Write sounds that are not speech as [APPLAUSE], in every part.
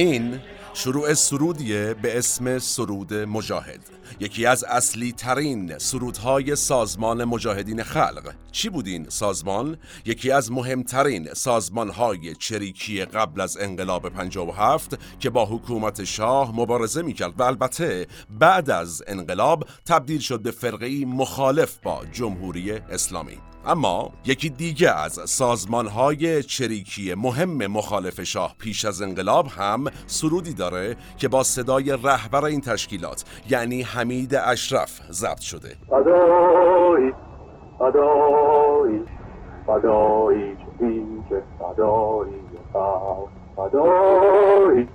این شروع سرودیه به اسم سرود مجاهد. یکی از اصلی ترین سرودهای سازمان مجاهدین خلق. چی بود این سازمان؟ یکی از مهمترین سازمانهای چریکی قبل از انقلاب 57 که با حکومت شاه مبارزه می‌کرد و البته بعد از انقلاب تبدیل شد به فرقی مخالف با جمهوری اسلامی. اما یکی دیگه از سازمان های چریکی مهم مخالف شاه پیش از انقلاب هم سرودی داره که با صدای رهبر این تشکیلات یعنی حمید اشرف ضبط شده. فدایی فدایی فدایی فدایی فدایی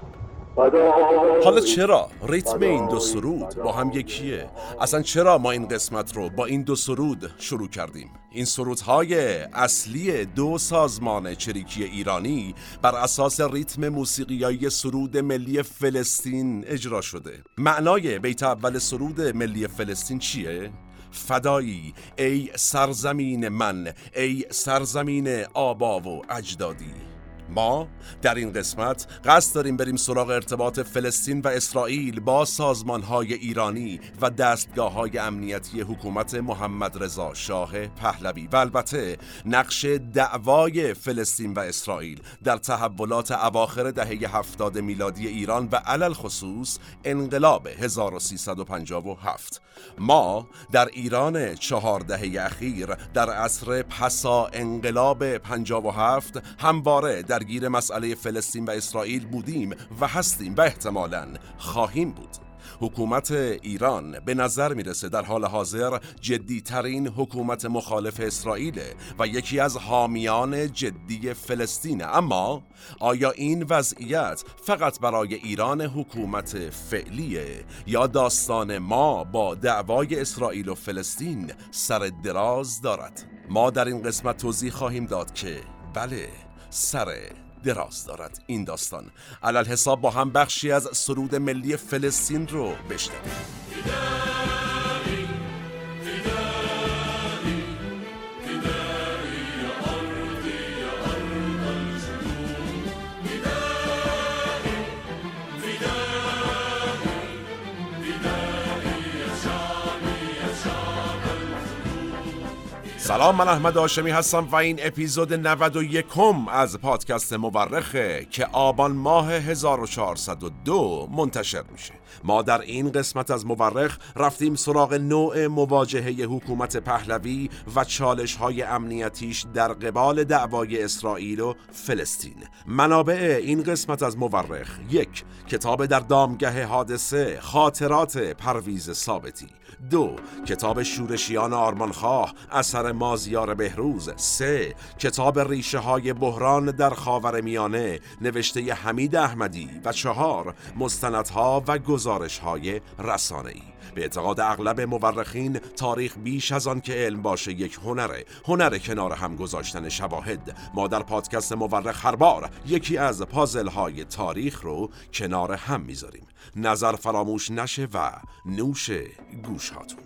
حالا چرا ریتم این دو سرود با هم یکیه؟ اصلا چرا ما این قسمت رو با این دو سرود شروع کردیم؟ این سرودهای اصلی دو سازمان چریکی ایرانی بر اساس ریتم موسیقیایی سرود ملی فلسطین اجرا شده. معنای بیت اول سرود ملی فلسطین چیه؟ فدایی ای سرزمین من ای سرزمین آبا و اجدادی. ما در این قسمت قصد داریم بریم سراغ ارتباط فلسطین و اسرائیل با سازمان های ایرانی و دستگاه های امنیتی حکومت محمد رضا شاه پهلوی. و البته نقش دعوای فلسطین و اسرائیل در تحولات اواخر دهه هفتاد میلادی ایران و علل خصوص انقلاب 1357 ما در ایران چهار دهه اخیر در عصر پسا انقلاب 57 همواره درگیر مسئله فلسطین و اسرائیل بودیم و هستیم و احتمالا خواهیم بود. حکومت ایران به نظر می‌رسه در حال حاضر جدیترین حکومت مخالف اسرائیل و یکی از حامیان جدی فلسطین. اما آیا این وضعیت فقط برای ایران حکومت فعلیه یا داستان ما با دعوای اسرائیل و فلسطین سر دراز دارد؟ ما در این قسمت توضیح خواهیم داد که بله سر دراز دارد این داستان. علال حساب با هم بخشی از سرود ملی فلسطین رو بشنویم. سلام من احمد آشمی هستم و این اپیزود 91 از پادکست مورخه که آبان ماه 1402 منتشر میشه. ما در این قسمت از مورخ رفتیم سراغ نوع مواجهه حکومت پهلوی و چالش های امنیتیش در قبال دعوای اسرائیل و فلسطین. منابع این قسمت از مورخ یک کتاب در دامگه حادثه خاطرات پرویز ثابتی. دو کتاب شورشیان آرمانخواه اثر مازیار بهروز. سه کتاب ریشه های بحران در خاور میانه نوشته حمید احمدی. و چهار مستندها و گزارش های رسانه ای به اعتقاد اغلب مورخین تاریخ بیش از آن که علم باشه یک هنره هنر کنار هم گذاشتن شواهد. ما در پادکست مورخ هر بار یکی از پازل های تاریخ رو کنار هم می‌ذاریم. نظر فراموش نشه و نوش گوش هاتون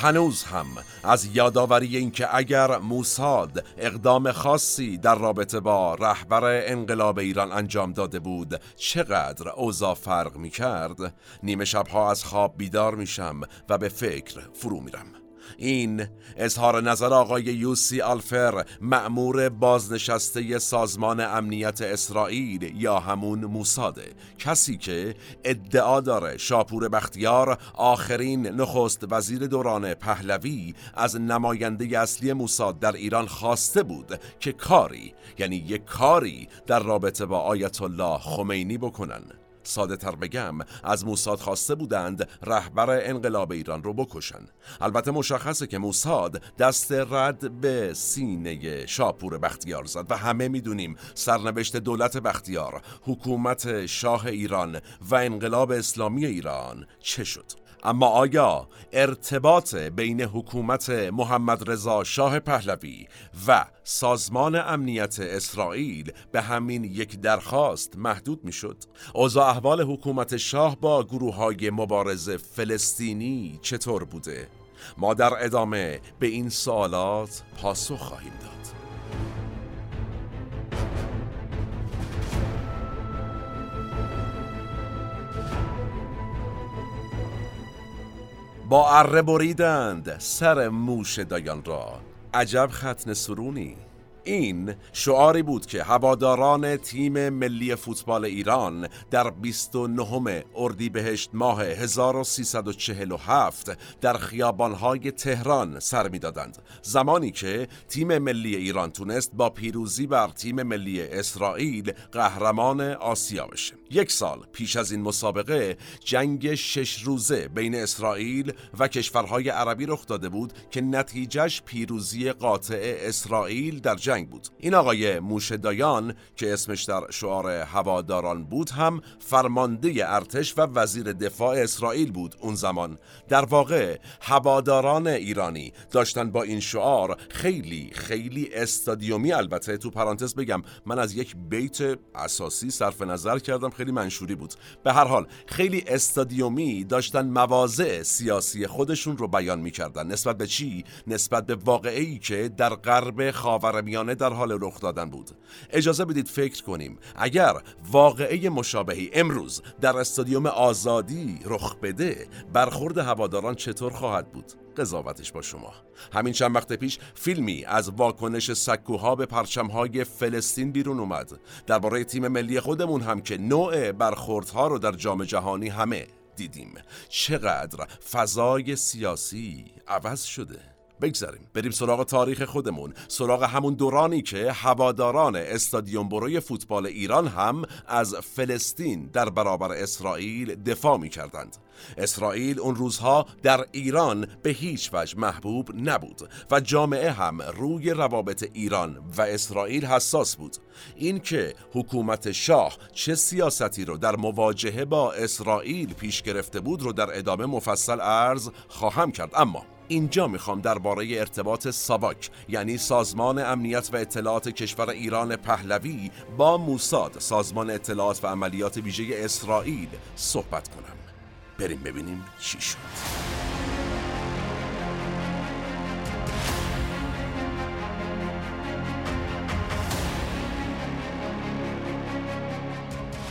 هنوز هم از یادآوری اینکه اگر موساد اقدام خاصی در رابطه با رهبر انقلاب ایران انجام داده بود چقدر اوضاع فرق می کرد نیمه شبها از خواب بیدار میشم و به فکر فرو میرم. این اظهار نظر آقای یوسی آلفر معمور بازنشسته سازمان امنیت اسرائیل یا همون موساده. کسی که ادعا داره شاپور بختیار آخرین نخست وزیر دوران پهلوی از نماینده اصلی موساد در ایران خواسته بود که کاری یعنی یک کاری در رابطه با آیت الله خمینی بکنن. ساده تر بگم از موساد خواسته بودند رهبر انقلاب ایران رو بکشن. البته مشخصه که موساد دست رد به سینه شاپور بختیار زد و همه می‌دونیم سرنوشت دولت بختیار حکومت شاه ایران و انقلاب اسلامی ایران چه شد. اما آیا ارتباط بین حکومت محمد رضا شاه پهلوی و سازمان امنیت اسرائیل به همین یک درخواست محدود می شد؟ اوضاع احوال حکومت شاه با گروه های مبارز فلسطینی چطور بوده؟ ما در ادامه به این سوالات پاسخ خواهیم داد. با اره بریدند سر موش دایان را. عجب ختن سرونی. این شعاری بود که هواداران تیم ملی فوتبال ایران در 29 اردیبهشت ماه 1347 در خیابانهای تهران سر می‌دادند. زمانی که تیم ملی ایران تونست با پیروزی بر تیم ملی اسرائیل قهرمان آسیا بشه. یک سال پیش از این مسابقه جنگ شش روزه بین اسرائیل و کشورهای عربی رخ داده بود که نتیجهش پیروزی قاطع اسرائیل در جنگ بود. این آقای موش دایان که اسمش در شعار هواداران بود هم فرمانده ارتش و وزیر دفاع اسرائیل بود اون زمان. در واقع هواداران ایرانی داشتن با این شعار خیلی خیلی استادیومی البته تو پرانتز بگم من از یک بیت اساسی صرف نظر کردم خیلی منشوری بود. به هر حال خیلی استادیومی داشتن مواضع سیاسی خودشون رو بیان می‌کردن. نسبت به چی؟ نسبت به واقعی که در غرب خاورمیانه در حال رخ دادن بود. اجازه بدید فکر کنیم اگر واقعه مشابهی امروز در استادیوم آزادی رخ بده برخورد هواداران چطور خواهد بود؟ قضاوتش با شما. همین چند وقت پیش فیلمی از واکنش سکوها به پرچمهای فلسطین بیرون اومد. درباره تیم ملی خودمون هم که نوع برخوردها رو در جام جهانی همه دیدیم. چقدر فضای سیاسی عوض شده. بگذاریم. بریم سراغ تاریخ خودمون. سراغ همون دورانی که هواداران استادیوم بروی فوتبال ایران هم از فلسطین در برابر اسرائیل دفاع می کردند اسرائیل اون روزها در ایران به هیچ وجه محبوب نبود و جامعه هم روی روابط ایران و اسرائیل حساس بود. اینکه حکومت شاه چه سیاستی رو در مواجهه با اسرائیل پیش گرفته بود رو در ادامه مفصل عرض خواهم کرد. اما اینجا می‌خوام درباره ارتباط ساواک یعنی سازمان امنیت و اطلاعات کشور ایران پهلوی با موساد سازمان اطلاعات و عملیات ویژه اسرائیل صحبت کنم. بریم ببینیم چی شد.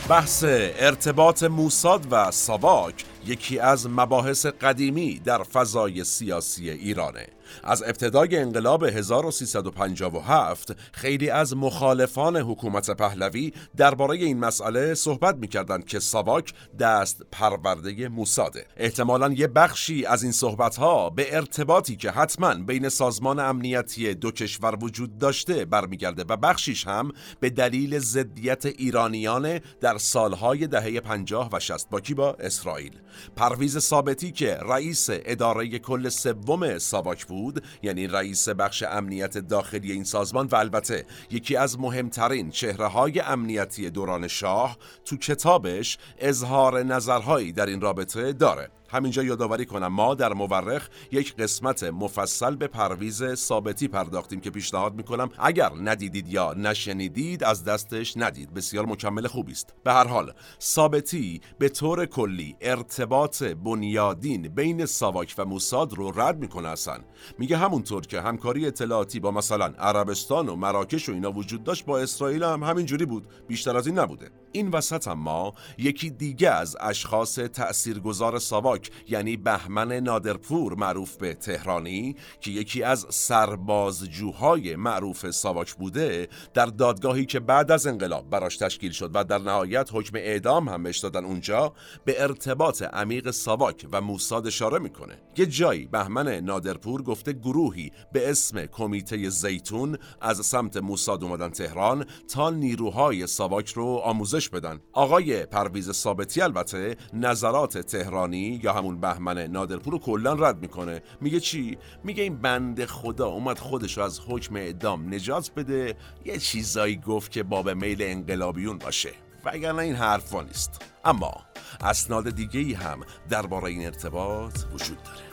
بحث ارتباط موساد و ساواک یکی از مباحث قدیمی در فضای سیاسی ایرانه. از ابتدای انقلاب 1357 خیلی از مخالفان حکومت پهلوی درباره این مسئله صحبت می‌کردند که ساواک دست پرورده موساده احتمالا یه بخشی از این صحبت ها به ارتباطی که حتما بین سازمان امنیتی دو کشور وجود داشته برمیگرده و بخشیش هم به دلیل ضدیت ایرانیان در سالهای دهه 50 و 60 با کی؟ با اسرائیل. پرویز ثابتی که رئیس اداره کل سوم ساواک بود یعنی رئیس بخش امنیت داخلی این سازمان و البته یکی از مهمترین چهره های امنیتی دوران شاه تو کتابش اظهار نظرهایی در این رابطه داره. همینجا یادآوری کنم. ما در مورخ یک قسمت مفصل به پرویز ثابتی پرداختیم که پیشنهاد می‌کنم. اگر ندیدید یا نشنیدید از دستش ندید. بسیار مکمل خوبی است. به هر حال ثابتی به طور کلی ارتباط بنیادین بین ساواک و موساد رو رد می‌کنه اصلا. میگه همونطور که همکاری اطلاعاتی با مثلا عربستان و مراکش و اینا وجود داشت با اسرائیل هم همینجوری بود. بیشتر از این نبوده. این وسط ما یکی دیگه از اشخاص تأثیرگذار ساواک یعنی بهمن نادرپور معروف به تهرانی که یکی از سربازجوهای معروف ساواک بوده در دادگاهی که بعد از انقلاب براش تشکیل شد و در نهایت حکم اعدام هم دادن اونجا به ارتباط عمیق ساواک و موساد اشاره می‌کنه. یه جایی بهمن نادرپور گفته گروهی به اسم کمیته زیتون از سمت موساد اومدن تهران تا نیروهای ساواک رو آموزش واکنش بدن. آقای پرویز ثابتی البته نظرات تهرانی یا همون بهمن نادرپور رو کلا رد می‌کنه. میگه چی؟ میگه این بند خدا اومد خودش رو از حکم اعدام نجات بده. یه چیزایی گفت که باب میل انقلابیون باشه. وگرنه این حرفا نیست. اما اسناد دیگه ای هم درباره این ارتباط وجود داره.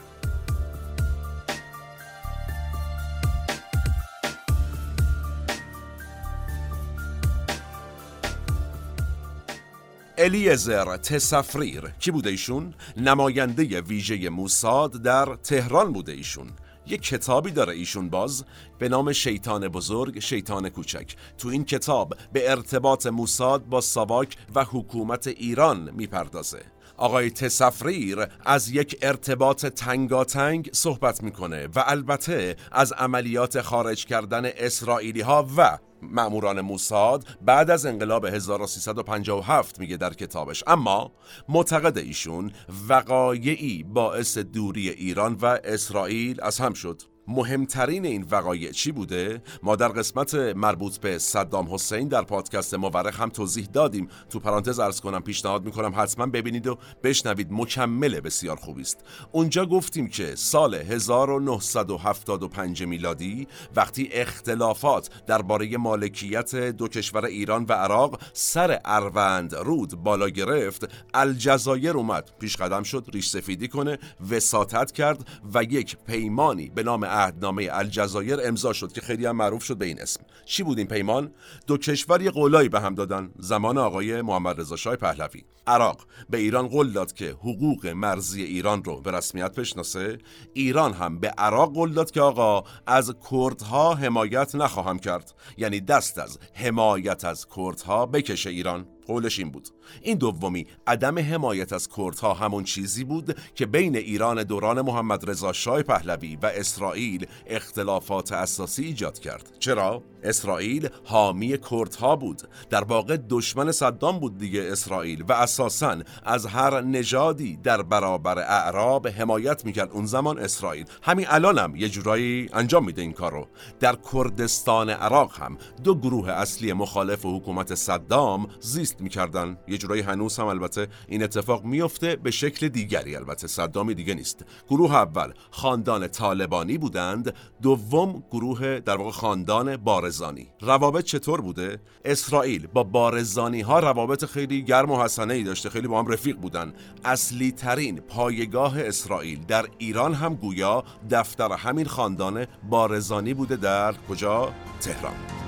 الیزر تسفریر کی بوده ایشون؟ نماینده ویژه موساد در تهران بوده ایشون. یک کتابی داره ایشون باز به نام شیطان بزرگ شیطان کوچک. تو این کتاب به ارتباط موساد با ساواک و حکومت ایران می‌پردازه. آقای تسفریر از یک ارتباط تنگاتنگ صحبت می‌کنه و البته از عملیات خارج کردن اسرائیلی ها و معموران موساد بعد از انقلاب 1357 میگه در کتابش. اما معتقد ایشون وقایعی باعث دوری ایران و اسرائیل از هم شد. مهمترین این وقایع چی بوده؟ ما در قسمت مربوط به صدام حسین در پادکست مورخ هم توضیح دادیم. تو پرانتز ارز کنم پیشنهاد می‌کنم حتما ببینید و بشنوید. مکمل بسیار خوبی است. اونجا گفتیم که سال 1975 میلادی وقتی اختلافات درباره مالکیت دو کشور ایران و عراق سر اروند رود بالا گرفت الجزایر اومد. پیش قدم شد ریش سفیدی کنه وساطت کرد و یک پیمانی به نام عهدنامه الجزایر امضا شد که خیلی هم معروف شد به این اسم. چی بود این پیمان؟ دو کشور یه قولایی به هم دادن. زمان آقای محمد رضا شاه پهلوی. عراق به ایران قول داد که حقوق مرزی ایران رو به رسمیت بشناسه. ایران هم به عراق قول داد که آقا از کردها حمایت نخواهم کرد. یعنی دست از حمایت از کردها بکشه ایران. قولش این بود. این دومی عدم حمایت از کردها همون چیزی بود که بین ایران دوران محمد رضا شاه پهلوی و اسرائیل اختلافات اساسی ایجاد کرد. چرا؟ اسرائیل حامی کردها بود. در واقع دشمن صدام بود دیگه اسرائیل و اساسا از هر نژادی در برابر اعراب حمایت می‌کرد. اون زمان اسرائیل. همین الانم یه جورایی انجام میده این کارو. در کردستان عراق هم دو گروه اصلی مخالف حکومت صدام زیست می‌کردن. یه جورایی هنوز هم البته این اتفاق میفته به شکل دیگری. البته صدامی دیگه نیست. گروه اول خاندان طالبانی بودند. دوم گروه در واقع خاندان بارزانی. روابط چطور بوده؟ اسرائیل با بارزانی ها روابط خیلی گرم و حسنه ای داشته. خیلی با هم رفیق بودن. اصلی ترین پایگاه اسرائیل در ایران هم گویا دفتر همین خاندان بارزانی بوده. در کجا؟ تهران.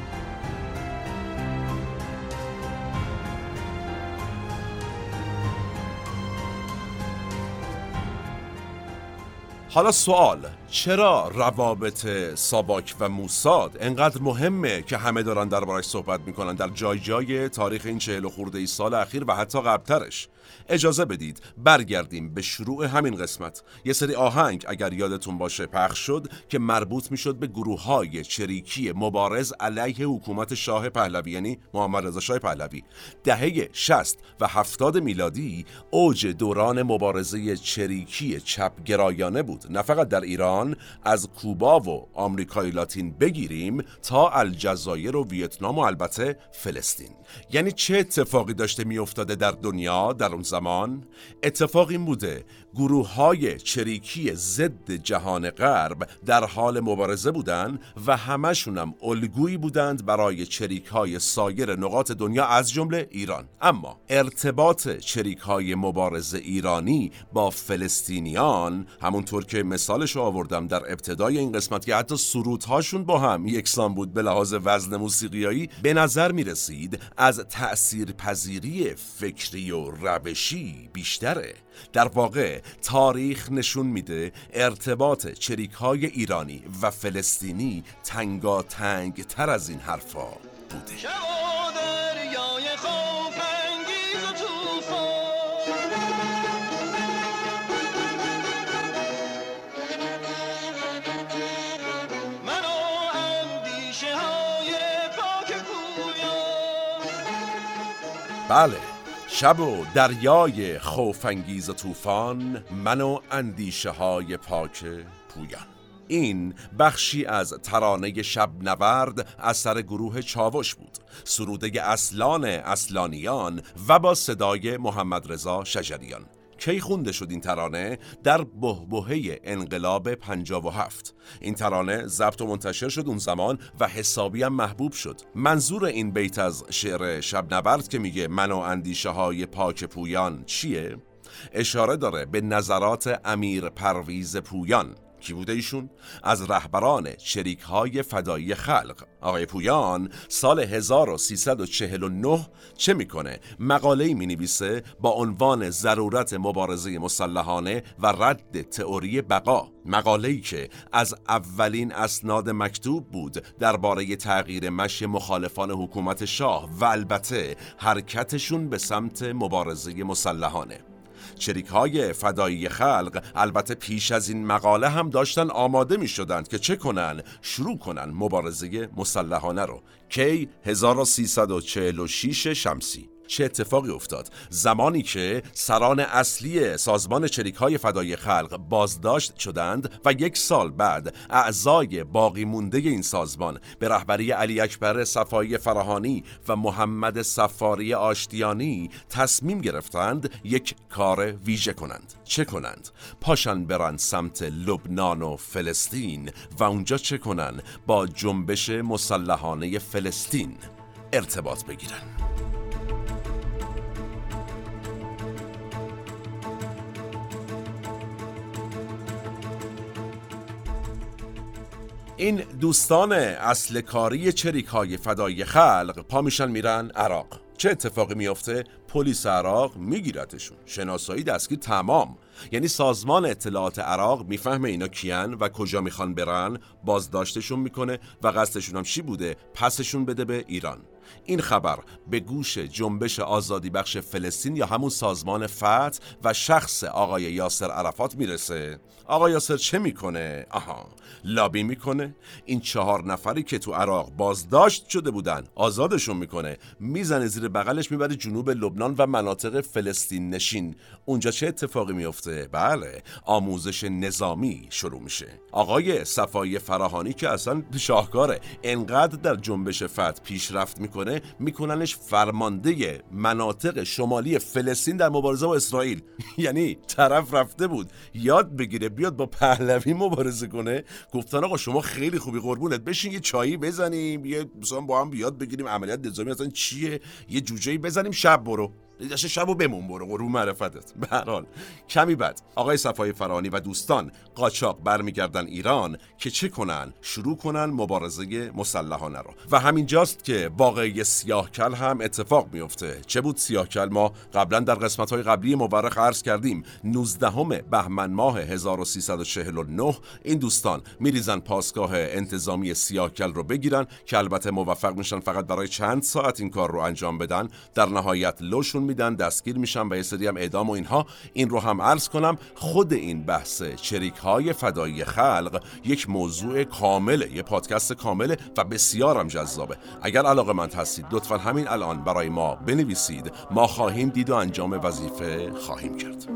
حل السؤال چرا روابط ساواک و موساد انقدر مهمه که همه دارن دربارش صحبت می‌کنن؟ در جای جای تاریخ این چهل خورده ای سال اخیر و حتی قبلترش. اجازه بدید برگردیم به شروع همین قسمت. یه سری آهنگ اگر یادتون باشه پخش شد که مربوط می‌شد به گروه های چریکی مبارز علیه حکومت شاه پهلوی یعنی محمد رضا شاه پهلوی. دهه 60 و 70 میلادی اوج دوران مبارزه چریکی چپگرایانه بود. نه فقط در ایران از کوبا و آمریکای لاتین بگیریم تا الجزایر و ویتنام و البته فلسطین. یعنی چه اتفاقی داشته میافتاده در دنیا در اون زمان؟ اتفاق این بوده گروه های چریکی ضد جهان غرب در حال مبارزه بودند و همشونم الگویی بودند برای چریک های سایر نقاط دنیا از جمله ایران. اما ارتباط چریک های مبارزه ایرانی با فلسطینیان همونطور که مثالش آوردم در ابتدای این قسمت که حتی سرودهاشون با هم یکسان بود به لحاظ وزن موسیقیایی به نظر می رسید از تأثیر پذیری فکری و روشی بیشتره. در واقع تاریخ نشون میده ارتباط چریک های ایرانی و فلسطینی تنگا تنگ تر از این حرفا بوده. بله. شب و دریای خوفانگیز و طوفان من و اندیشه های پاک پویان. این بخشی از ترانه شب نورد اثر گروه چاوش بود سروده اصلان اصلانیان و با صدای محمد رضا شجریان. کی خونده شد این ترانه در بهبهه انقلاب 57 این ترانه ضبط و منتشر شد اون زمان و حسابی هم محبوب شد. منظور این بیت از شعر شب نبرد که میگه من و اندیشه های پاک پویان چیه؟ اشاره داره به نظرات امیر پرویز پویان. کی بوده ایشون؟ از رهبران شریک های فدایی خلق آقای پویان سال 1349 چه می‌کنه؟ مقاله می نویسه با عنوان ضرورت مبارزه مسلحانه و رد تئوری بقا مقاله ای که از اولین اسناد مکتوب بود درباره تغییر مشی مخالفان حکومت شاه و البته حرکتشون به سمت مبارزه مسلحانه چریک های فدایی خلق البته پیش از این مقاله هم داشتن آماده می شدند که چه کنن. شروع کنن مبارزه مسلحانه رو. کی 1346 شمسی. چه اتفاقی افتاد؟ زمانی که سران اصلی سازمان چریک های فدای خلق بازداشت شدند و یک سال بعد اعضای باقی مونده این سازمان به رهبری علی اکبر صفایی فراهانی و محمد سفاری آشتیانی تصمیم گرفتند یک کار ویژه کنند. چه کنند؟ پاشن برند سمت لبنان و فلسطین و اونجا چه کنند با جنبش مسلحانه فلسطین ارتباط بگیرند این دوستان اصل کاری چریک های فدای خلق. پا میشن میرن عراق. چه اتفاقی میافته؟ پلیس عراق میگیرتشون. شناسایی دستگیر تمام. یعنی سازمان اطلاعات عراق می‌فهمه اینا کیان و کجا می‌خوان برن بازداشتشون می‌کنه و قصدشون هم چی بوده؟ پسشون بده به ایران. این خبر به گوش جنبش آزادی بخش فلسطین یا همون سازمان فتح و شخص آقای یاسر عرفات می‌رسه. آقای یاسر چه می‌کنه؟ آها لابی می‌کنه. این چهار نفری که تو عراق بازداشت شده بودن آزادشون می‌کنه. می‌زنه زیر بغلش می‌بره جنوب لبنان و مناطق فلسطین نشین. اونجا چه اتفاقی میفته؟ بله آموزش نظامی شروع میشه. آقای صفای فراهانی که اصلا شاهکاره انقدر در جنبش فتح پیشرفت می‌کنه. میکننش فرمانده مناطق شمالی فلسطین در مبارزه با اسرائیل. [LAUGHS] یعنی طرف رفته بود یاد بگیره بیاد با پهلوی مبارزه کنه. گفتن آقا شما خیلی خوبی قربونت بشین یه چایی بزنیم یه مثلا با هم بیاد بگیریم عملیات نظامی اصلا چیه؟ یه جوجه بزنیم شب برو. شب بمون برو رو معرفتت. به کمی بعد آقای صفای فرانی و دوستان قاچاق برمیگردن ایران که چه کنن؟ شروع کنن مبارزه مسلحانه رو. و همینجاست که واقعی سیاهکل هم اتفاق میفته چه بود سیاهکل ما قبلا در قسمت های قبلی مورخ عرض کردیم 19 بهمن ماه 1349 این دوستان میریزن پاسگاه انتظامی سیاهکل رو بگیرن که البته موفق میشن فقط برای چند ساعت این کار رو انجام بدن. در نهایت لوشون میدن دستگیر میشن و یه سری هم اعدام و اینها. این رو هم عرض کنم خود این بحث چریک های فدایی خلق یک موضوع کامله یه پادکست کامله و بسیارم جذابه. اگر علاقه من هستید لطفا همین الان برای ما بنویسید. ما خواهیم دید و انجام وظیفه خواهیم کرد.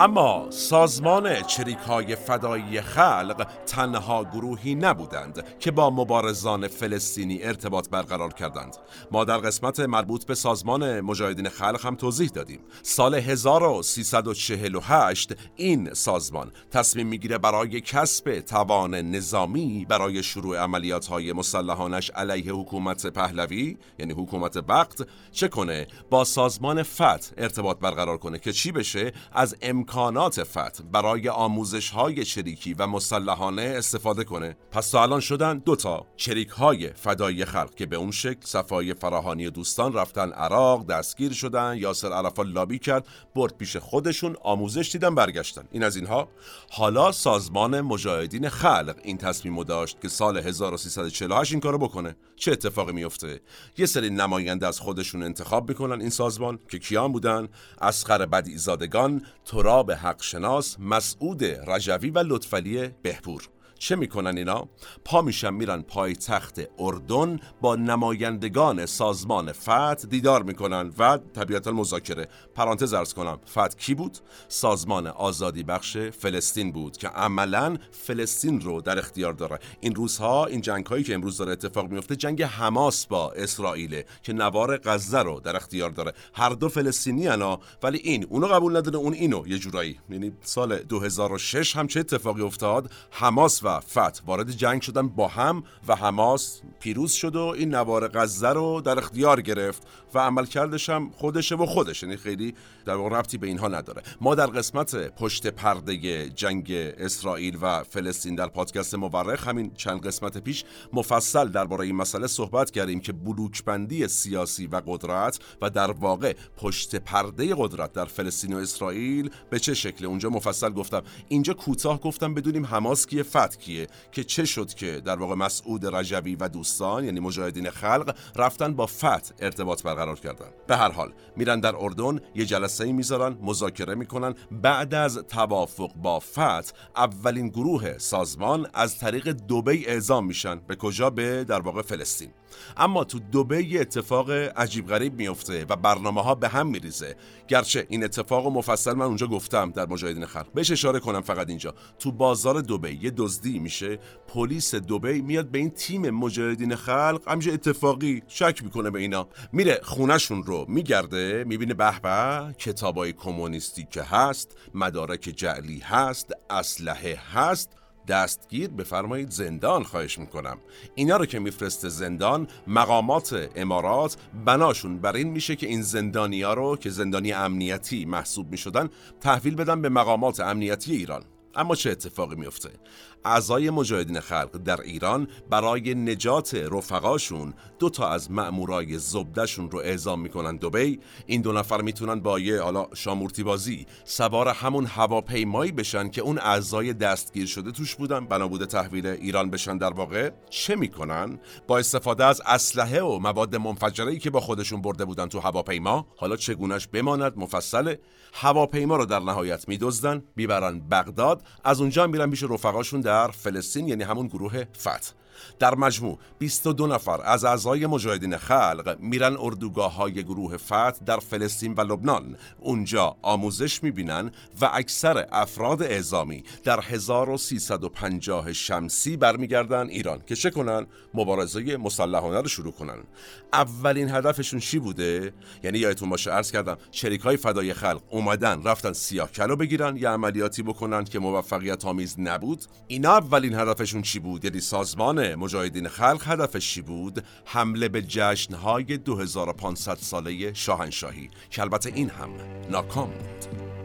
اما سازمان چریک های فدایی خلق تنها گروهی نبودند که با مبارزان فلسطینی ارتباط برقرار کردند. ما در قسمت مربوط به سازمان مجاهدین خلق هم توضیح دادیم. سال 1348 این سازمان تصمیم می‌گیره برای کسب توان نظامی برای شروع عملیات های مسلحانش علیه حکومت پهلوی یعنی حکومت وقت چه کنه با سازمان فتح ارتباط برقرار کنه که چی بشه؟ از امکانات فتح برای آموزش های چریکی و مسلحانه استفاده کنه. پس تا الان شدن دوتا چریک های فدایی خلق که به اون شکل صفای فراهانی دوستان رفتن عراق دستگیر شدن یاسر عرفات لابی کرد برد پیش خودشون آموزش دیدن برگشتن. این از اینها. حالا سازمان مجاهدین خلق این تصمیم داشت که سال 1348 این کارو بکنه. چه اتفاقی میفته یه سری نماینده از خودشون انتخاب می‌کنن این سازمان که کیان بودن؟ اسخر بدیزادگان تراب حق شناس مسعود رجوی و لطفلی بهپور چه می‌کنن اینا؟ پا میشن میرن پای تخت اردن با نمایندگان سازمان فتح دیدار می‌کنن و طبیعتا مذاکره پرانتز ارز کنم فتح کی بود؟ سازمان آزادی بخش فلسطین بود که عملا فلسطین رو در اختیار داره. این روزها این جنگ هایی که امروز داره اتفاق میفته جنگ حماس با اسرائیل که نوار غزه رو در اختیار داره. هر دو فلسطینی انا ولی این اونو قبول نداره اون اینو. یه جورایی. یعنی سال 2006 هم چه اتفاقی افتاد؟ حماس و فتح وارد جنگ شدن با هم و حماس. پیروز شد و این نوار غزه رو در اختیار گرفت. و عمل کردش هم خودشه و خودش یعنی خیلی در واقع ربطی به اینها نداره. ما در قسمت پشت پرده جنگ اسرائیل و فلسطین در پادکست مورخ همین چند قسمت پیش مفصل درباره این مسئله صحبت کردیم که بلوکبندی سیاسی و قدرت و در واقع پشت پرده قدرت در فلسطین و اسرائیل به چه شکل اونجا مفصل گفتم. اینجا کوتاه گفتم بدونیم حماس کیه فتح کیه؟ که چه شد که در واقع مسعود رجوی و دوستان یعنی مجاهدین خلق رفتن با فتح ارتباط برقرار کردن. به هر حال میرن در اردن یه جلسه ای می‌ذارن مذاکره می‌کنن. بعد از توافق با فتح اولین گروه سازمان از طریق دبی اعزام میشن. به کجا؟ به در واقع فلسطین. اما تو دبی اتفاق عجیب غریب میفته و برنامه ها به هم میریزه. گرچه این اتفاق و مفصل من اونجا گفتم در مجاهدین خلق. بهش اشاره کنم فقط اینجا. تو بازار دبی یه دزدی میشه. پلیس دبی میاد به این تیم مجاهدین خلق. همینجا اتفاقی شک می‌کنه به اینا. میره خونشون رو میگرده می‌بینه به به کتابای کمونیستی که هست مدارک جعلی هست اسلحه هست. دستگیر بفرمایید زندان خواهش می‌کنم. اینا رو که میفرسته زندان مقامات امارات بناشون. بر این میشه که این زندانی ها رو که زندانی امنیتی محسوب می‌شدن تحویل بدن به مقامات امنیتی ایران. اما چه اتفاقی میفته اعضای مجاهدین خلق در ایران برای نجات رفقاشون دو تا از مأمورای زبدهشون رو اعزام می‌کنن دبی این دو نفر می‌تونن با یه حالا شامورتی بازی سوار همون هواپیمایی بشن که اون اعضای دستگیر شده توش بودن. بنا بوده تحویل ایران بشن در واقع. چه می‌کنن؟ با استفاده از اسلحه و مواد منفجره که با خودشون برده بودن تو هواپیما. حالا چگونش بماند؟ مفصله. هواپیما رو در نهایت میدزدن می‌برن بغداد. از اونجا میرن پیش رفقاشون در فلسطین یعنی همون گروه فتح. در مجموع 22 نفر از اعضای مجاهدین خلق میرن اردوگاه های گروه فتح در فلسطین و لبنان. اونجا آموزش می‌بینن و اکثر افراد اعزامی در 1350 شمسی برمیگردن ایران که چه کنن؟ مبارزه مسلحانه رو شروع کنن. اولین هدفشون چی بوده؟ یعنی یادتون باشه عرض کردم شریک های فدای خلق اومدن رفتن سیاه کلو بگیرن یا عملیاتی بکنن که موفقیت آمیز نبود. اینا اولین هدفشون چی بود؟ یعنی سازمان مجاهدین خلق هدفش بود؟ حمله به جشنهای 2500 ساله شاهنشاهی که البته این هم ناکام بود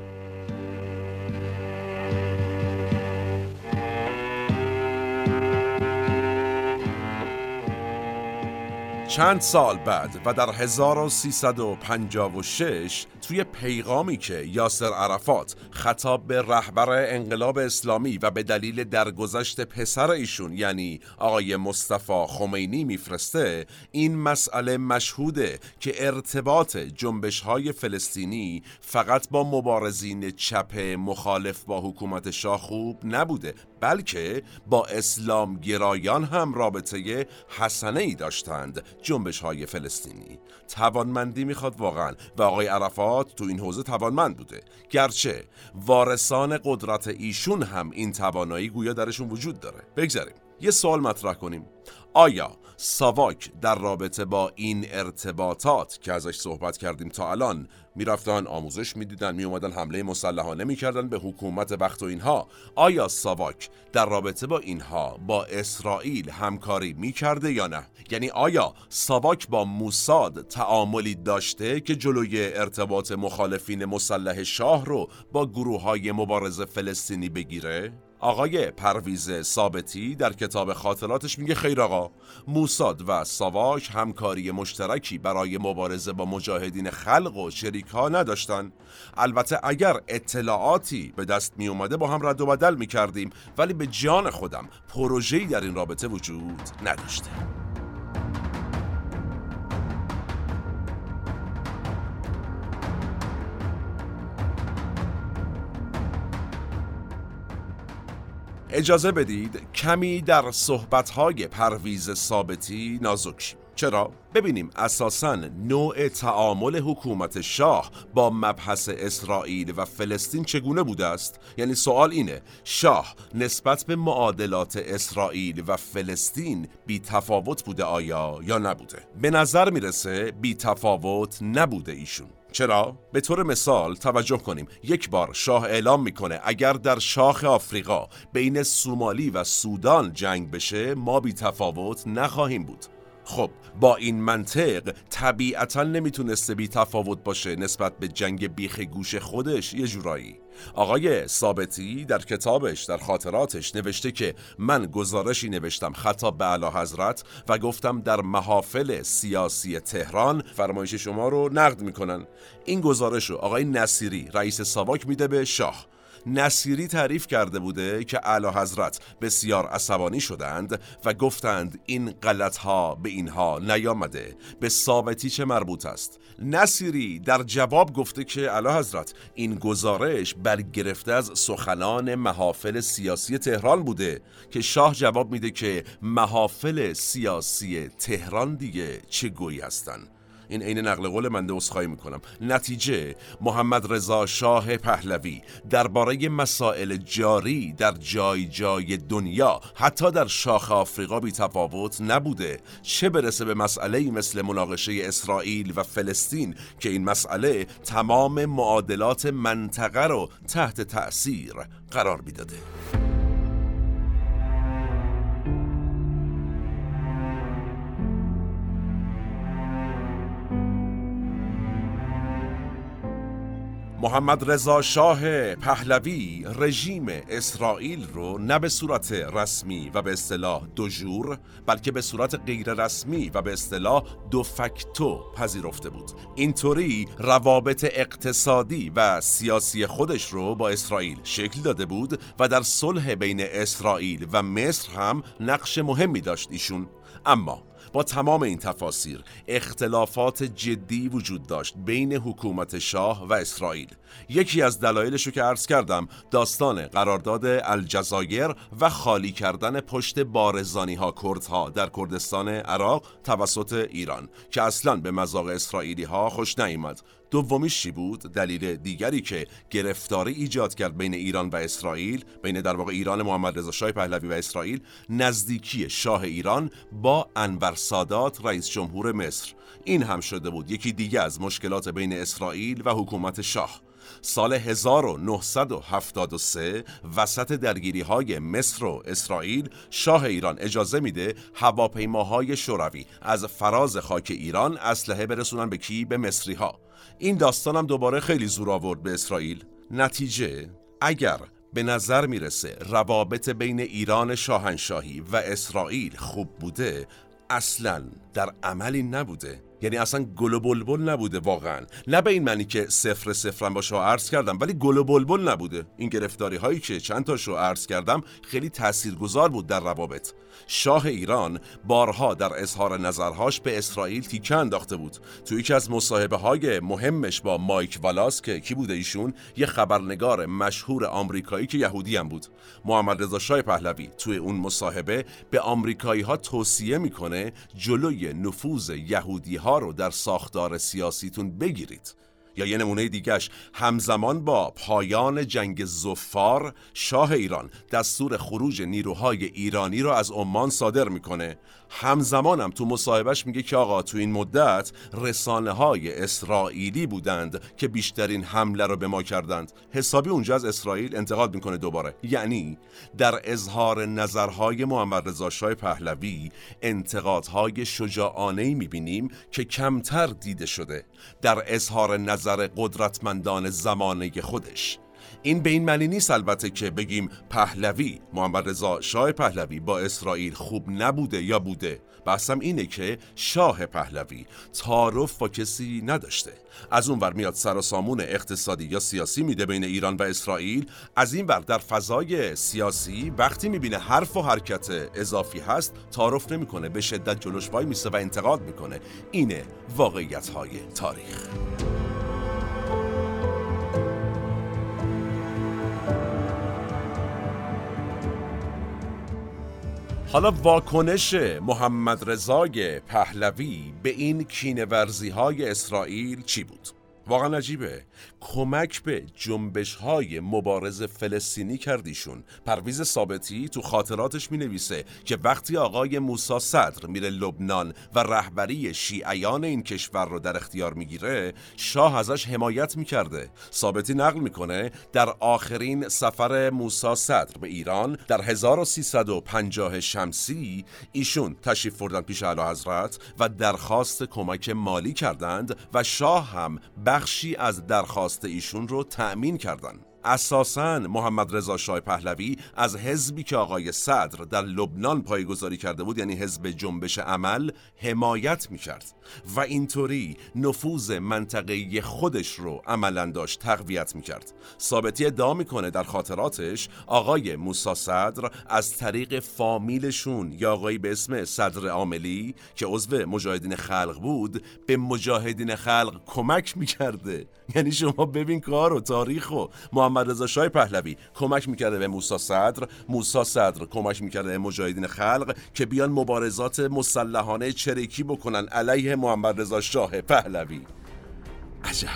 چند سال بعد و در 1356 توی پیغامی که یاسر عرفات خطاب به رهبر انقلاب اسلامی و به دلیل درگذشت پسر ایشون یعنی آقای مصطفی خمینی میفرسته این مسئله مشهوده که ارتباط جنبش های فلسطینی فقط با مبارزین چپ مخالف با حکومت شاه خوب نبوده. بلکه با اسلام گرایان هم رابطه حسنه ای داشتند جنبش های فلسطینی. توانمندی می‌خواد واقعا. و آقای عرفات تو این حوزه توانمند بوده. گرچه وارثان قدرت ایشون هم این توانایی گویا درشون وجود داره. بگذاریم یه سوال مطرح کنیم. آیا ساواک در رابطه با این ارتباطات که ازش صحبت کردیم تا الان می‌رفتن آموزش می‌دیدن میومدن حمله مسلحانه می‌کردن به حکومت وقت و اینها. آیا ساواک در رابطه با اینها با اسرائیل همکاری می‌کرده یا نه؟ یعنی آیا ساواک با موساد تعاملی داشته که جلوی ارتباط مخالفین مسلح شاه رو با گروه های مبارز فلسطینی بگیره؟ آقای پرویز ثابتی در کتاب خاطراتش میگه خیر آقا موساد و ساواک همکاری مشترکی برای مبارزه با مجاهدین خلق و شریک ها نداشتن. البته اگر اطلاعاتی به دست می اومده با هم رد و بدل می کردیم ولی به جان خودم پروژه‌ای در این رابطه وجود نداشته. اجازه بدید کمی در صحبتهای پرویز ثابتی نازک چرا؟ ببینیم اساسا نوع تعامل حکومت شاه با مبحث اسرائیل و فلسطین چگونه بوده است؟ یعنی سوال اینه شاه نسبت به معادلات اسرائیل و فلسطین بی تفاوت بوده آیا یا نبوده؟ به نظر می‌رسه بی تفاوت نبوده ایشون چرا؟ به طور مثال توجه کنیم یک بار شاه اعلام می‌کنه اگر در شاخ آفریقا بین سومالی و سودان جنگ بشه ما بی تفاوت نخواهیم بود خب با این منطق طبیعتا نمی‌تونسته بی تفاوت باشه نسبت به جنگ بیخ گوش خودش یه جورایی آقای ثابتی در کتابش در خاطراتش نوشته که من گزارشی نوشتم خطاب به اعلی حضرت و گفتم در محافل سیاسی تهران فرمایش شما رو نقد می‌کنن. این گزارش رو آقای نصیری رئیس ساواک میده به شاه. نصیری تعریف کرده بوده که اعلی حضرت بسیار عصبانی شدند و گفتند این غلط ها به اینها نیامده به ثابتی چه مربوط است؟ نصیری در جواب گفته که اعلی حضرت این گزارش برگرفته از سخنان محافل سیاسی تهران بوده که شاه جواب میده که محافل سیاسی تهران دیگه چه گویی هستند. این عین نقل قول من عذرخواهی می‌کنم. نتیجه محمد رضا شاه پهلوی درباره مسائل جاری در جای جای دنیا حتی در شاخ آفریقا بی تفاوت نبوده. چه برسه به مسئله مثل مناقشه اسرائیل و فلسطین که این مسئله تمام معادلات منطقه رو تحت تأثیر قرار می‌داده؟ محمد رضا شاه پهلوی رژیم اسرائیل رو نه به صورت رسمی و به اصطلاح دو جور بلکه به صورت غیر رسمی و به اصطلاح دو فکتو پذیرفته بود. اینطوری روابط اقتصادی و سیاسی خودش رو با اسرائیل شکل داده بود و در صلح بین اسرائیل و مصر هم نقش مهمی داشت ایشون. اما با تمام این تفاسیر اختلافات جدی وجود داشت بین حکومت شاه و اسرائیل. یکی از دلایلش که عرض کردم داستان قرارداد الجزایر و خالی کردن پشت بارزانی ها کردها در کردستان عراق توسط ایران که اصلا به مذاق اسرائیلی ها خوش نیامد. دومیش چی بود؟ دلیل دیگری که گرفتاری ایجاد کرد بین ایران و اسرائیل بین در واقع ایران محمد رضا شاه پهلوی و اسرائیل نزدیکی شاه ایران با انور سادات رئیس جمهور مصر. این هم شده بود. یکی دیگه از مشکلات بین اسرائیل و حکومت شاه. سال 1973 وسط درگیری های مصر و اسرائیل شاه ایران اجازه میده هواپیماهای شوروی از فراز خاک ایران اسلحه برسونن به کی؟ به مصری ها این داستان هم دوباره خیلی زور آورد به اسرائیل. نتیجه اگر به نظر می‌رسه روابط بین ایران شاهنشاهی و اسرائیل خوب بوده اصلا در عملی نبوده. یعنی اصلا گل و بلبل نبوده واقعا. نه به این معنی که صفر صفرم باشه عرض کردم ولی گل و بلبل نبوده. این گرفتاری هایی که چند تاشو عرض کردم خیلی تاثیرگذار بود در روابط. شاه ایران بارها در اظهار نظرهاش به اسرائیل تیکه انداخته بود. توی یکی از مصاحبه های مهمش با مایک والاس که کی بوده ایشون یه خبرنگار مشهور آمریکایی که یهودی هم بود. محمد رضا شاه پهلوی توی اون مصاحبه به آمریکایی ها توصیه می‌کنه جلوی نفوذ یهودی ها رو در ساختار سیاسیتون بگیرید. یا یه نمونه دیگهش همزمان با پایان جنگ زفار شاه ایران دستور خروج نیروهای ایرانی را از عمان صادر می‌کنه. همزمان هم تو مصاحبهش میگه که آقا تو این مدت رسانه های اسرائیلی بودند که بیشترین حمله رو به ما کردند. حسابی اونجا از اسرائیل انتقاد می‌کنه دوباره. یعنی در اظهار نظرهای محمد رضا شاه پهلوی انتقادهای شجاعانه می‌بینیم که کمتر دیده شده در اظهار نظر قدرتمندان زمانه خودش. این به این معنی نیست البته که بگیم پهلوی محمد رضا شاه پهلوی با اسرائیل خوب نبوده یا بوده. بحثم اینه که شاه پهلوی تعارف با کسی نداشته. از اون ور میاد سر و سامون اقتصادی یا سیاسی میده بین ایران و اسرائیل. از این ور در فضای سیاسی وقتی می‌بینه حرف و حرکت اضافی هست تعارف نمی‌کنه. به شدت جلوش وای میسه و انتقاد می‌کنه. اینه واقعیت های تاریخ. حالا واکنش محمد رضای پهلوی به این کینورزی های اسرائیل چی بود؟ واقعا عجیبه. کمک به جنبش های مبارز فلسطینی کردیشون پرویز ثابتی تو خاطراتش می نویسه که وقتی آقای موسا صدر میره لبنان و رهبری شیعیان این کشور رو در اختیار می‌گیره شاه ازش حمایت می‌کرده. ثابتی نقل می‌کنه در آخرین سفر موسا صدر به ایران در 1350 شمسی ایشون تشریف بردن پیش اعلی حضرت و درخواست کمک مالی کردند و شاه هم بخشی از درخواست ایشون رو تأمین کردند. اساسا محمد رضا شاه پهلوی از حزبی که آقای صدر در لبنان پایگذاری کرده بود یعنی حزب جنبش عمل حمایت می‌کرد. و اینطوری نفوذ منطقه خودش رو عملا داشت تقویت می‌کرد. ثابتی ادعا می‌کنه در خاطراتش آقای موسا صدر از طریق فامیلشون یا آقایی به اسم صدر عاملی که عضو مجاهدین خلق بود به مجاهدین خلق کمک می‌کرده. یعنی شما ببین کار و تاریخ و محمد رضا شاه پهلوی. کمک می‌کرده به موسی صدر. موسی صدر کمک می‌کرده به مجاهدین خلق که بیان مبارزات مسلحانه چریکی بکنن علیه محمد رضا شاه پهلوی. عجب.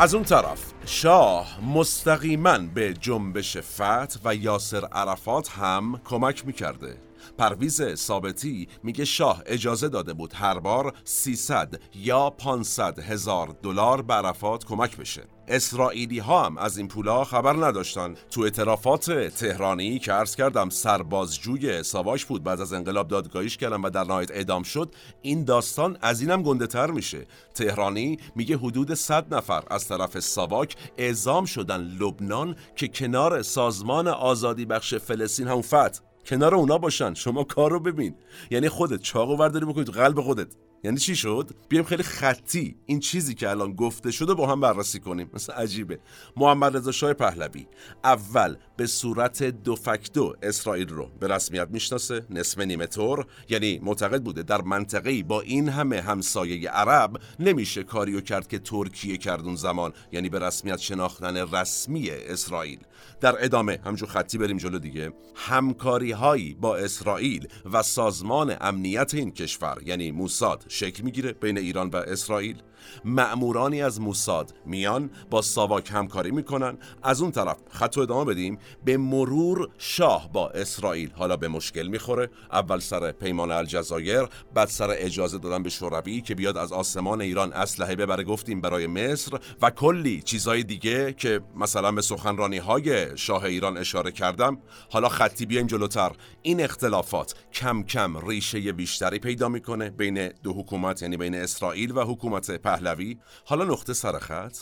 از اون طرف شاه مستقیما به جنبش فتح و یاسر عرفات هم کمک می‌کرده. پرویز ثابتی میگه شاه اجازه داده بود هر بار 300 یا 500 هزار دلار به عرفات کمک بشه. اسرائیلی ها هم از این پولا خبر نداشتن. تو اعترافات تهرانی که عرض کردم سربازجوی ساواش بود بعد از انقلاب دادگاهیش کردن و در نهایت اعدام شد این داستان از اینم گنده تر میشه. تهرانی میگه حدود 100 نفر از طرف ساواک اعزام شدن لبنان که کنار سازمان آزادی بخش فلسطین هم فتح کنار اونا باشن. شما کار رو ببین. یعنی خودت چاقو ورداری بکنی تو قلب خودت. یعنی چی شد؟ بیایم خیلی خطی این چیزی که الان گفته شده با هم بررسی کنیم. مثل عجیبه. محمد رضا شاه پهلوی. اول به صورت دو فکتو اسرائیل رو به رسمیت می‌شناسه. نصف نیمه طور. یعنی معتقد بوده در منطقه‌ای با این همه همسایه عرب نمیشه کاریو کرد که ترکیه کرد اون زمان. یعنی به رسمیت شناختن رسمی اسرائیل. در ادامه همجور خطی بریم جلو دیگه. همکاری هایی با اسرائیل و سازمان امنیت این کشور یعنی موساد شکل می‌گیره بین ایران و اسرائیل. معمورانی از موساد میان با ساواک همکاری می‌کنن. از اون طرف خط ادامه بدیم. به مرور شاه با اسرائیل. حالا به مشکل می‌خوره. اول سر پیمان الجزایر بعد سر اجازه دادن به شوروی که بیاد از آسمان ایران اسلحه ببره. گفتیم برای مصر و کلی چیزای دیگه که مثلا به سخنرانی های شاه ایران اشاره کردم. حالا خطی بیایم جلوتر. این اختلافات کم کم ریشه بیشتری پیدا می‌کنه بین دو حکومت یعنی بین اسرائیل و حکومت پهلوی حالا نقطه سرخط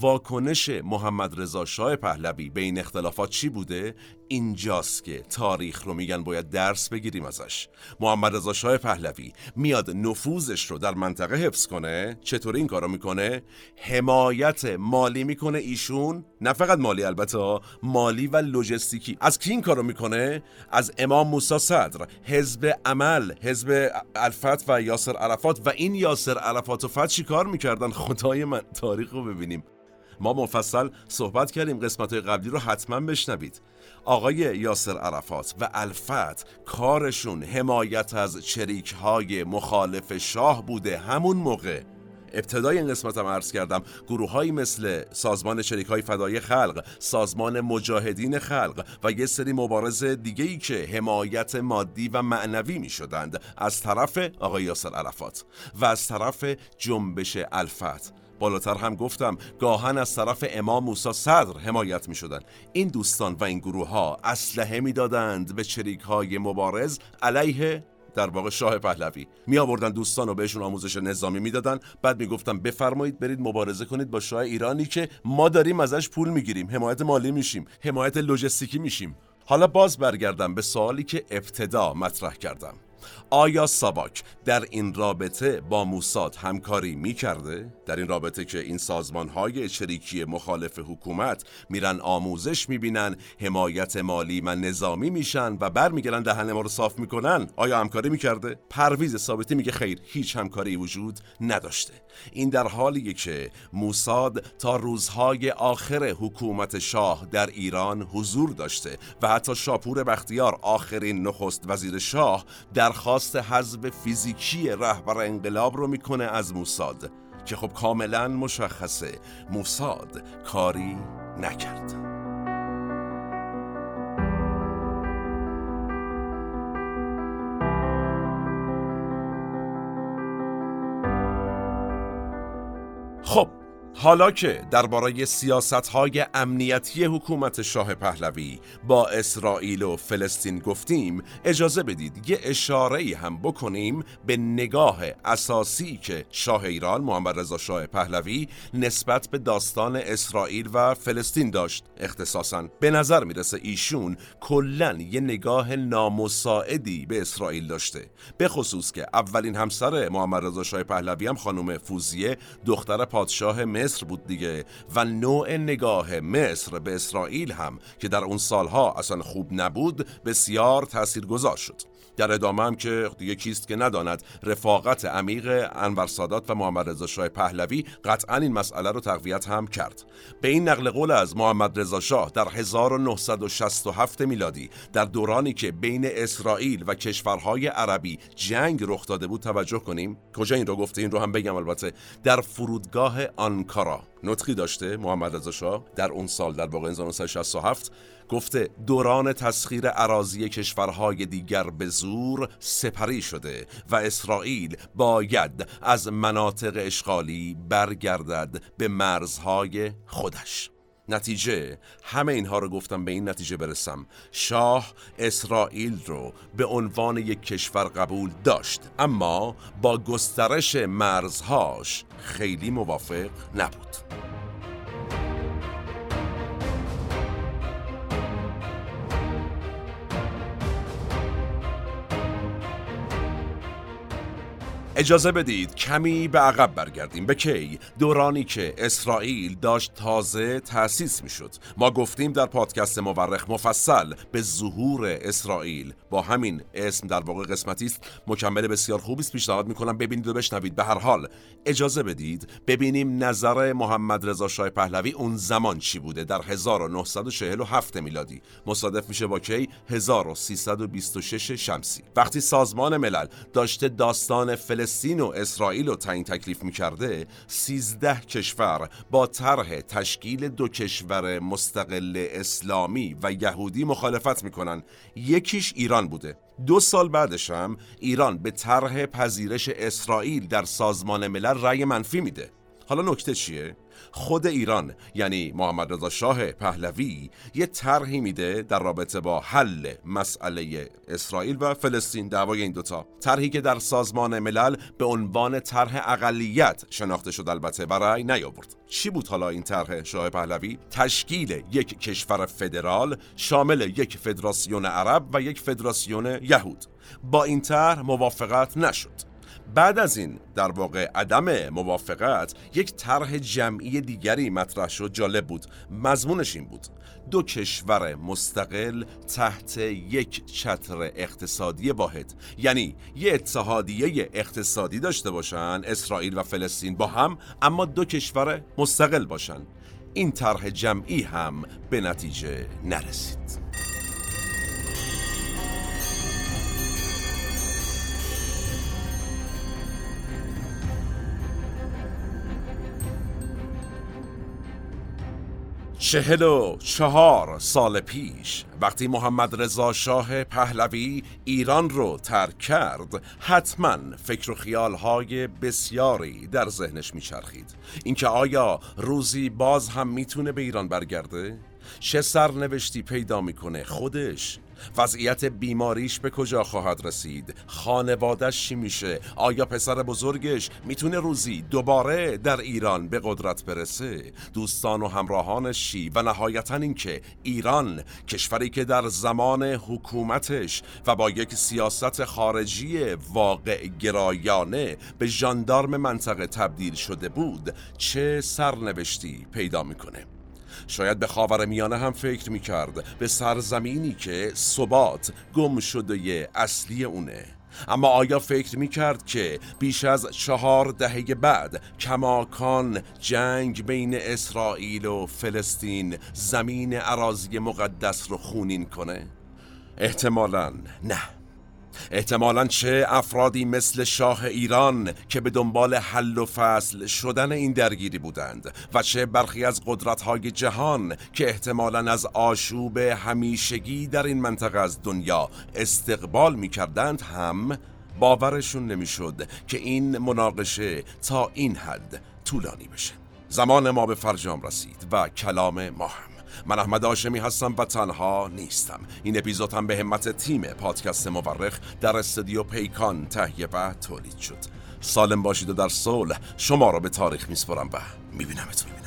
واکنش محمد رضا شاه پهلوی به این اختلافات چی بوده؟ اینجاست که تاریخ رو میگن باید درس بگیریم ازش. محمد رضا شاه پهلوی میاد نفوذش رو در منطقه حفظ کنه. چطور این کارو می‌کنه؟ حمایت مالی می‌کنه ایشون. نه فقط مالی البته مالی و لوجستیکی. از کی این کارو می‌کنه؟ از امام موسی صدر حزب عمل حزب الفت و یاسر عرفات. و این یاسر عرفات و فت کار می‌کردن؟ خدای من تاریخ رو ببینیم. ما مفصل صحبت کردیم. قسمت قبلی رو حتما بشنوید. آقای یاسر عرفات و الفت کارشون حمایت از چریک های مخالف شاه بوده همون موقع. ابتدای این قسمت هم عرض کردم گروه مثل سازمان شریک های فدای خلق سازمان مجاهدین خلق و یه سری مبارز دیگه که حمایت مادی و معنوی می شدند از طرف آقای یاسر عرفات و از طرف جنبش الفت. بالاتر هم گفتم گاهن از طرف امام موسی صدر حمایت می شدن. این دوستان و این گروه ها اسلحه می دادند به چریک های مبارز علیه در واقع شاه پهلوی. می آوردن دوستان رو بهشون آموزش نظامی می‌دادن. بعد می‌گفتن بفرمایید برید مبارزه کنید با شاه ایرانی که ما داریم ازش پول می‌گیریم حمایت مالی میشیم حمایت لوجستیکی میشیم. حالا باز برگردم به سوالی که ابتدا مطرح کردم. آیا ساواک در این رابطه با موساد همکاری می کرده؟ در این رابطه که این سازمان های چریکی مخالف حکومت میرن آموزش می‌بینن حمایت مالی و نظامی میشن و برمیگردن دهن ما رو صاف می‌کنن آیا همکاری می‌کرده؟ پرویز ثابتی میگه خیر هیچ همکاری وجود نداشته این در حالیه که موساد تا روزهای آخر حکومت شاه در ایران حضور داشته و حتی شاپور بختیار آخرین نخست وزیر شاه درخواست حذف فیزیکی رهبر انقلاب رو می‌کنه از موساد که خب کاملا مشخصه. موساد کاری نکرد. خب حالا که درباره سیاست های امنیتی حکومت شاه پهلوی با اسرائیل و فلسطین گفتیم اجازه بدید یه اشاره هم بکنیم به نگاه اساسی که شاه ایران محمد رضا شاه پهلوی نسبت به داستان اسرائیل و فلسطین داشت. اختصاصا به نظر می‌رسه ایشون کلا یه نگاه نامساعدی به اسرائیل داشته. به خصوص که اولین همسر محمد رضا شاه پهلوی هم خانم فوزیه دختر پادشاه مصر بود دیگه و نوع نگاه مصر به اسرائیل هم که در اون سالها اصلا خوب نبود بسیار تاثیرگذار شد. در ادامه هم که دیگه کیست که نداند. رفاقت عمیق انور سادات و محمد رضا شاه پهلوی قطعا این مسئله رو تقویت هم کرد. به این نقل قول از محمد رضا شاه در 1967 میلادی در دورانی که بین اسرائیل و کشورهای عربی جنگ رخ داده بود توجه کنیم. کجا این رو گفته این رو هم بگم البته. در فرودگاه آنکارا. نطقی داشته محمد رضا شاه در اون سال در واقع 1967 گفته دوران تسخیر عراضی کشورهای دیگر به زور سپری شده و اسرائیل باید از مناطق اشغالی برگردد به مرزهای خودش. نتیجه. همه اینها رو گفتم به این نتیجه برسم. شاه اسرائیل رو به عنوان یک کشور قبول داشت اما با گسترش مرزهاش خیلی موافق نبود. اجازه بدید کمی به عقب برگردیم. به کی؟ دورانی که اسرائیل داشت تازه تأسیس می شد ما گفتیم در پادکست مورخ مفصل به ظهور اسرائیل. با همین اسم در واقع قسمتی است. مکمل بسیار خوبی است. پیشنهاد می‌کنم ببینید و بشنوید. به هر حال اجازه بدید ببینیم نظر محمد رضا شاه پهلوی اون زمان چی بوده در 1947 میلادی. مصادف میشه با کی؟ 1326 شمسی. وقتی سازمان ملل داشته داستان فلسطین فلسطین و اسرائیل رو تعیین تکلیف می کرده 13 کشور با طرح تشکیل دو کشور مستقل اسلامی و یهودی مخالفت می‌کنن. یکیش ایران بوده. دو سال بعدش هم ایران به طرح پذیرش اسرائیل در سازمان ملل رأی منفی میده. حالا نکته چیه؟ خود ایران یعنی محمد رضا شاه پهلوی یه طرحی میده در رابطه با حل مسئله اسرائیل و فلسطین دعوای این دوتا. طرحی که در سازمان ملل به عنوان طرح اقلیت شناخته شد البته برای نیاورد. چی بود حالا این طرح شاه پهلوی؟ تشکیل یک کشور فدرال شامل یک فدراسیون عرب و یک فدراسیون یهود. با این طرح موافقت نشد. بعد از این در واقع عدم موافقت یک طرح جمعی دیگری مطرح شد جالب بود. مضمونش این بود. دو کشور مستقل تحت یک چتر اقتصادی واحد. یعنی یه اتحادیه اقتصادی داشته باشن اسرائیل و فلسطین با هم اما دو کشور مستقل باشن. این طرح جمعی هم به نتیجه نرسید. چهل و چهار سال پیش وقتی محمد رضا شاه پهلوی ایران رو ترک کرد حتما فکر و خیالهای بسیاری در ذهنش میچرخید. اینکه آیا روزی باز هم می‌تونه به ایران برگرده؟ چه سرنوشتی پیدا می‌کنه خودش؟ وضعیت بیماریش به کجا خواهد رسید؟ خانوادش چی میشه؟ آیا پسر بزرگش می‌تونه روزی دوباره در ایران به قدرت برسه؟ دوستان و همراهانش چی و نهایتا اینکه ایران کشوری که در زمان حکومتش و با یک سیاست خارجی واقع گرایانه به ژاندارم منطقه تبدیل شده بود چه سرنوشتی پیدا می‌کنه؟ شاید به خاور میانه هم فکر می‌کرد. به سرزمینی که ثبات گم شده اصلی اونه. اما آیا فکر می کرد که بیش از چهار دهه بعد کماکان جنگ بین اسرائیل و فلسطین زمین عراضی مقدس رو خونین کنه؟ احتمالا نه. احتمالا چه افرادی مثل شاه ایران که به دنبال حل و فصل شدن این درگیری بودند و چه برخی از قدرتهای جهان که احتمالا از آشوب همیشگی در این منطقه از دنیا استقبال می کردند هم باورشون نمی‌شد که این مناقشه تا این حد طولانی بشه. زمان ما به فرجام رسید و کلام ما هم. من احمد آشمی هستم و تنها نیستم. این اپیزود هم به همت تیم پادکست مورخ در استودیو پیکان تهیه و تولید شد. سالم باشید و در صلح شما را به تاریخ میسپرم و میبینمتون.